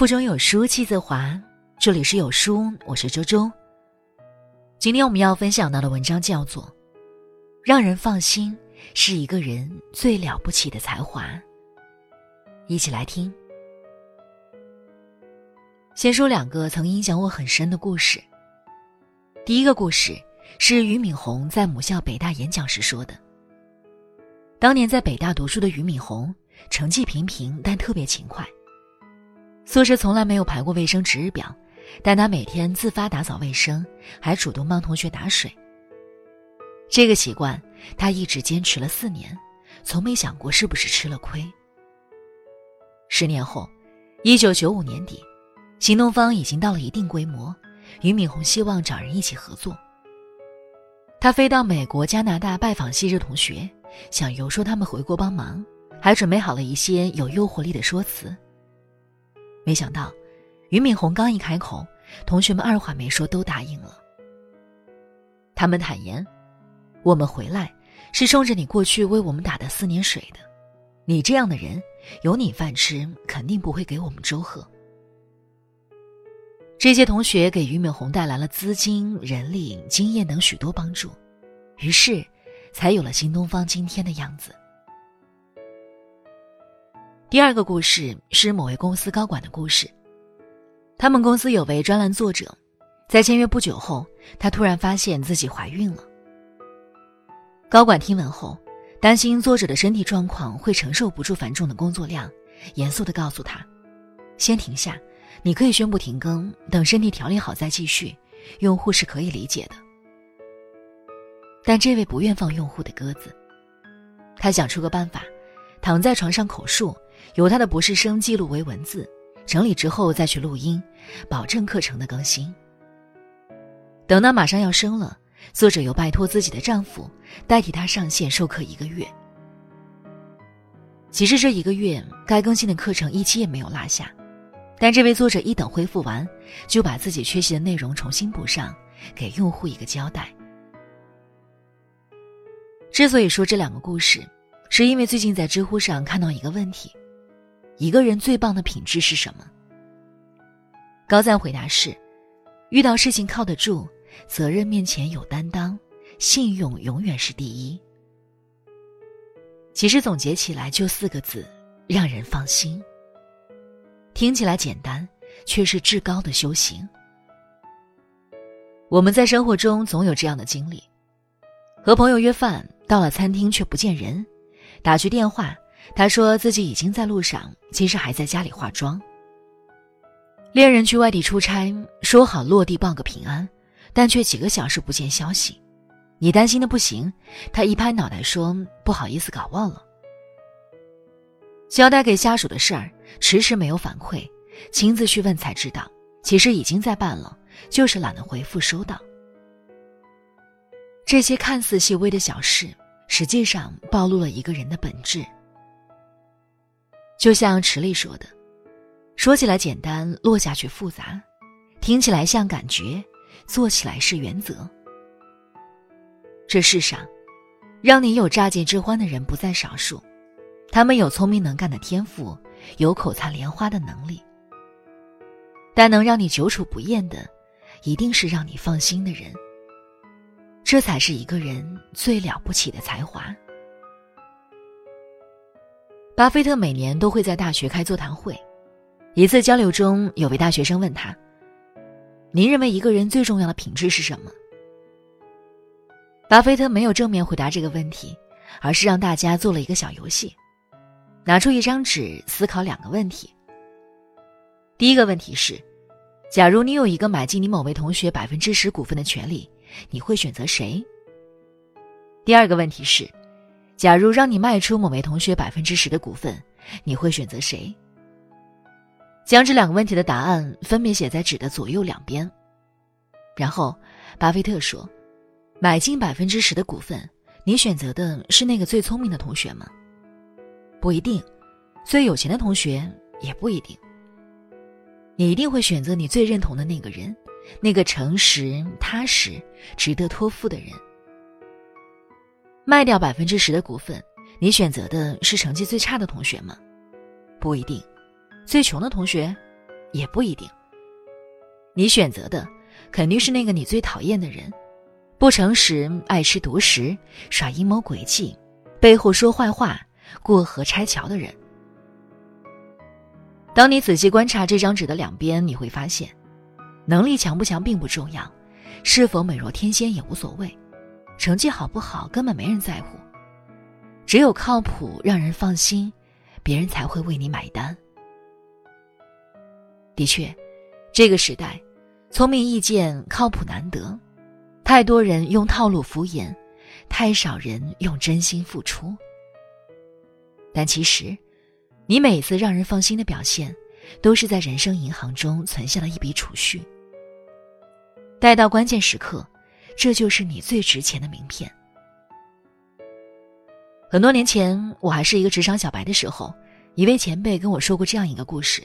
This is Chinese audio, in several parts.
腹中有书气自华。这里是有书，我是周周。今天我们要分享到的文章叫做《让人放心是一个人最了不起的才华》。一起来听。先说两个曾影响我很深的故事。第一个故事是俞敏洪在母校北大演讲时说的。当年在北大读书的俞敏洪，成绩平平，但特别勤快。宿舍从来没有排过卫生值日表。但他每天自发打扫卫生，还主动帮同学打水。这个习惯他一直坚持了四年，从没想过是不是吃了亏。十年后，一九九五年底，新东方已经到了一定规模，俞敏洪希望找人一起合作。他飞到美国、加拿大拜访昔日同学，想游说他们回国帮忙，还准备好了一些有诱惑力的说辞。没想到。俞敏洪刚一开口，同学们二话没说都答应了。他们坦言：“我们回来是冲着你过去为我们打的四年水的，你这样的人，有你饭吃，肯定不会给我们粥喝。”这些同学给俞敏洪带来了资金、人力、经验等许多帮助，于是，才有了新东方今天的样子。第二个故事是某位公司高管的故事。他们公司有位专栏作者，在签约不久后，她突然发现自己怀孕了。高管听闻后，担心作者的身体状况会承受不住繁重的工作量，严肃地告诉他：“先停下，你可以宣布停更，等身体调理好再继续，用户是可以理解的。”但这位不愿放用户的鸽子，他想出个办法，躺在床上口述，由他的博士生记录为文字。整理之后再去录音，保证课程的更新。等到马上要生了，作者又拜托自己的丈夫代替她上线授课一个月。其实这一个月该更新的课程一期也没有落下，但这位作者一等恢复完，就把自己缺席的内容重新补上，给用户一个交代。之所以说这两个故事，是因为最近在知乎上看到一个问题。一个人最棒的品质是什么？高赞回答是：遇到事情靠得住，责任面前有担当，信用永远是第一。其实总结起来就四个字：让人放心。听起来简单，却是至高的修行。我们在生活中总有这样的经历：和朋友约饭，到了餐厅却不见人，打去电话。他说自己已经在路上，其实还在家里化妆。恋人去外地出差，说好落地报个平安，但却几个小时不见消息，你担心的不行。他一拍脑袋说：“不好意思，搞忘了。”交代给下属的事儿，迟迟没有反馈，亲自去问才知道，其实已经在办了，就是懒得回复收到。这些看似细微的小事，实际上暴露了一个人的本质。就像池里说的，说起来简单，落下去复杂；听起来像感觉，做起来是原则。这世上，让你有乍见之欢的人不在少数，他们有聪明能干的天赋，有口才莲花的能力。但能让你久处不厌的，一定是让你放心的人。这才是一个人最了不起的才华。巴菲特每年都会在大学开座谈会。一次交流中，有位大学生问他：“您认为一个人最重要的品质是什么？”巴菲特没有正面回答这个问题，而是让大家做了一个小游戏，拿出一张纸，思考两个问题。第一个问题是：假如你有一个买进你某位同学百分之十股份的权利，你会选择谁？第二个问题是。假如让你卖出某位同学百分之十的股份，你会选择谁？将这两个问题的答案分别写在纸的左右两边。然后，巴菲特说：“买进百分之十的股份，你选择的是那个最聪明的同学吗？不一定，最有钱的同学也不一定。你一定会选择你最认同的那个人，那个诚实、踏实、值得托付的人。”卖掉百分之十的股份，你选择的是成绩最差的同学吗？不一定，最穷的同学也不一定。你选择的肯定是那个你最讨厌的人，不诚实、爱吃独食、耍阴谋诡计、背后说坏话、过河拆桥的人。当你仔细观察这张纸的两边，你会发现，能力强不强并不重要，是否美若天仙也无所谓，成绩好不好根本没人在乎。只有靠谱、让人放心，别人才会为你买单。的确，这个时代，聪明易见，靠谱难得，太多人用套路敷衍，太少人用真心付出。但其实，你每次让人放心的表现，都是在人生银行中存下了一笔储蓄。待到关键时刻，这就是你最值钱的名片。很多年前，我还是一个职场小白的时候，一位前辈跟我说过这样一个故事。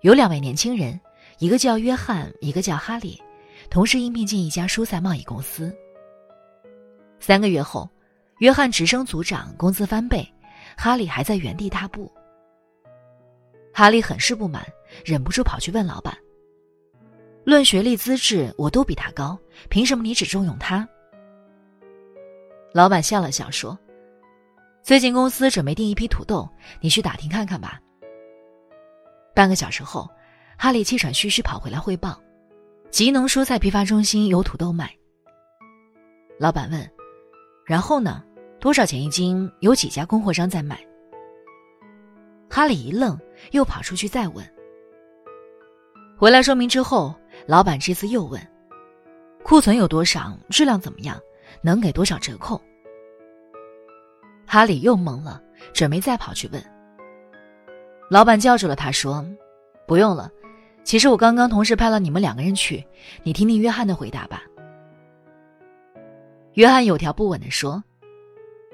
有两位年轻人，一个叫约翰，一个叫哈利，同时应聘进一家蔬菜贸易公司。三个月后，约翰直升组长，工资翻倍，哈利还在原地踏步。哈利很是不满，忍不住跑去问老板：“论学历资质，我都比他高，凭什么你只重用他？”老板笑了笑说：“最近公司准备订一批土豆，你去打听看看吧。”半个小时后，哈利气喘吁吁跑回来汇报：“吉农蔬菜批发中心有土豆卖。”老板问：“然后呢？多少钱一斤？有几家供货商在卖？”哈利一愣，又跑出去再问。回来说明之后，老板这次又问：“库存有多少？质量怎么样？”能给多少折扣？哈利又懵了，准备再跑去问。老板叫住了他，说：“不用了，其实我刚刚同时派了你们两个人去，你听听约翰的回答吧。”约翰有条不紊地说：“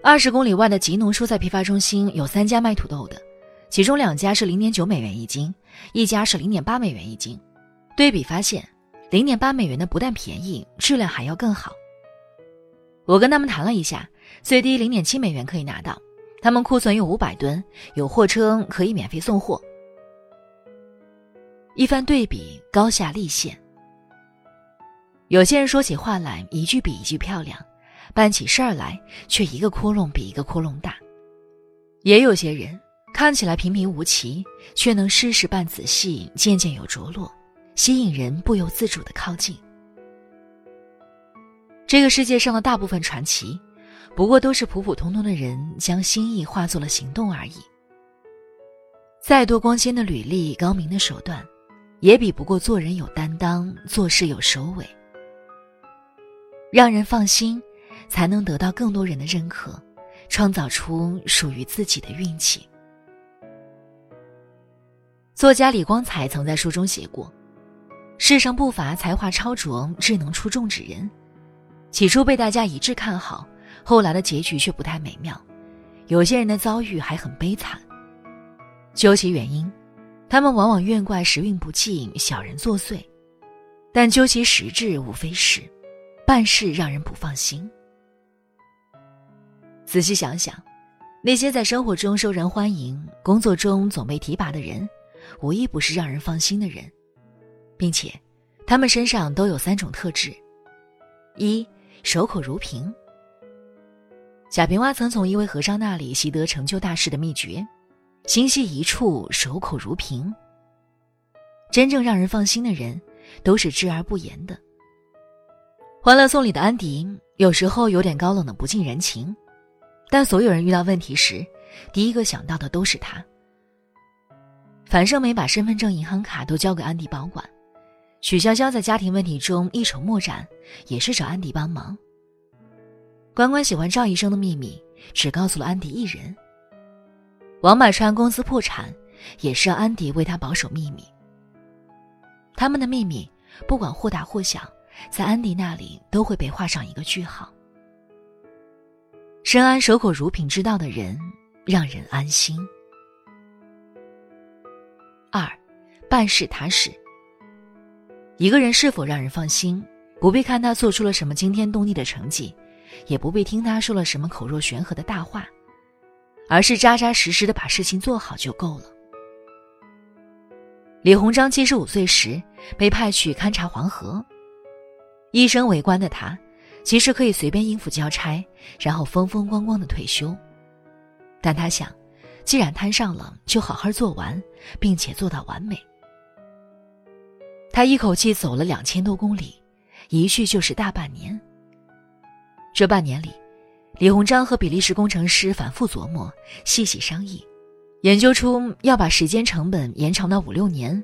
二十公里外的吉农蔬菜批发中心有三家卖土豆的，其中两家是零点九美元一斤，一家是零点八美元一斤。对比发现，零点八美元的不但便宜，质量还要更好。”我跟他们谈了一下，最低零点七美元可以拿到。他们库存有五百吨，有货车可以免费送货。一番对比，高下立现。有些人说起话来一句比一句漂亮，办起事儿来却一个窟窿比一个窟窿大。也有些人看起来平平无奇，却能事事办仔细，件件有着落，吸引人不由自主的靠近。这个世界上的大部分传奇，不过都是普普通通的人将心意化作了行动而已。再多光鲜的履历、高明的手段，也比不过做人有担当、做事有首尾。让人放心，才能得到更多人的认可，创造出属于自己的运气。作家李光彩曾在书中写过：“世上不乏才华超卓、智能出众之人。”起初被大家一致看好，后来的结局却不太美妙，有些人的遭遇还很悲惨。究其原因，他们往往怨怪时运不济、小人作祟，但究其实质，无非是办事让人不放心。仔细想想，那些在生活中受人欢迎、工作中总被提拔的人，无一不是让人放心的人，并且，他们身上都有三种特质：一。守口如瓶。贾平凹曾从一位和尚那里习得成就大事的秘诀：心系一处，守口如瓶。真正让人放心的人，都是知而不言的。《欢乐颂》里的安迪有时候有点高冷的不近人情，但所有人遇到问题时，第一个想到的都是他。樊胜美把身份证、银行卡都交给安迪保管。许潇潇在家庭问题中一筹莫展，也是找安迪帮忙。关关喜欢赵医生的秘密，只告诉了安迪一人。王百川公司破产，也是让安迪为他保守秘密。他们的秘密，不管或大或小，在安迪那里都会被画上一个句号。深谙守口如瓶之道的人，让人安心。二，办事踏实。一个人是否让人放心，不必看他做出了什么惊天动地的成绩，也不必听他说了什么口若悬河的大话，而是扎扎实实的把事情做好就够了。李鸿章七十五岁时被派去勘察黄河，一生为官的他，其实可以随便应付交差，然后风风光光的退休。但他想，既然摊上了，就好好做完，并且做到完美。他一口气走了两千多公里，一去就是大半年。这半年里，李鸿章和比利时工程师反复琢磨，细细商议，研究出要把时间成本延长到五六年，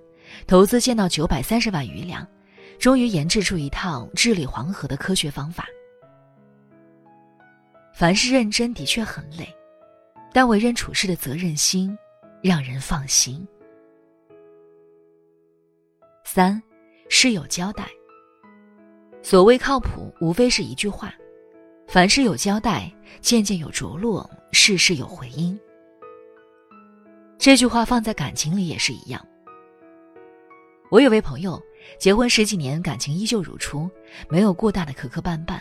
投资建到九百三十万余两，终于研制出一套治理黄河的科学方法。凡事认真的确很累，但为人处事的责任心让人放心。三，事有交代。所谓靠谱，无非是一句话。凡事有交代，件件有着落，事事有回音。这句话放在感情里也是一样。我有位朋友，结婚十几年，感情依旧如初，没有过大的磕磕绊绊。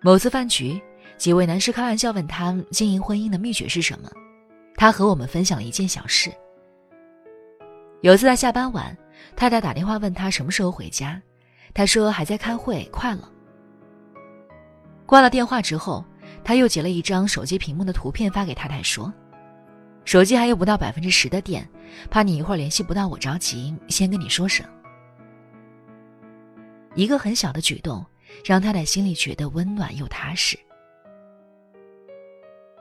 某次饭局，几位男士开玩笑问他经营婚姻的秘诀是什么，他和我们分享了一件小事。有次他下班晚，太太打电话问他什么时候回家，他说还在开会，快了。挂了电话之后，他又截了一张手机屏幕的图片发给太太说：“手机还有不到百分之十的电，怕你一会儿联系不到我着急，先跟你说声。”一个很小的举动，让太太心里觉得温暖又踏实。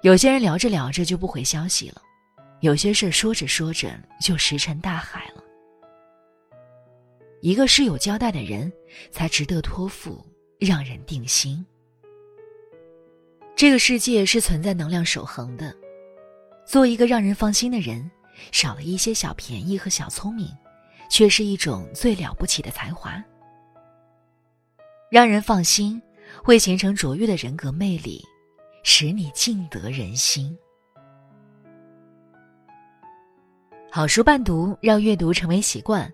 有些人聊着聊着就不回消息了，有些事说着说着就石沉大海了。一个是有交代的人，才值得托付，让人定心。这个世界是存在能量守恒的，做一个让人放心的人，少了一些小便宜和小聪明，却是一种最了不起的才华。让人放心，会形成卓越的人格魅力，使你尽得人心。好书伴读，让阅读成为习惯。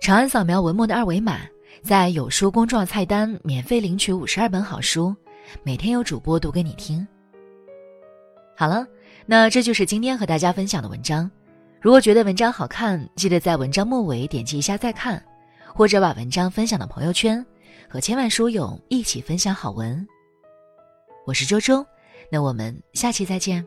长按扫描文末的二维码，在有书公众号菜单免费领取五十二本好书。每天有主播读给你听。好了，那这就是今天和大家分享的文章。如果觉得文章好看，记得在文章末尾点击一下再看，或者把文章分享到朋友圈，和千万书友一起分享好文。我是周周，那我们下期再见。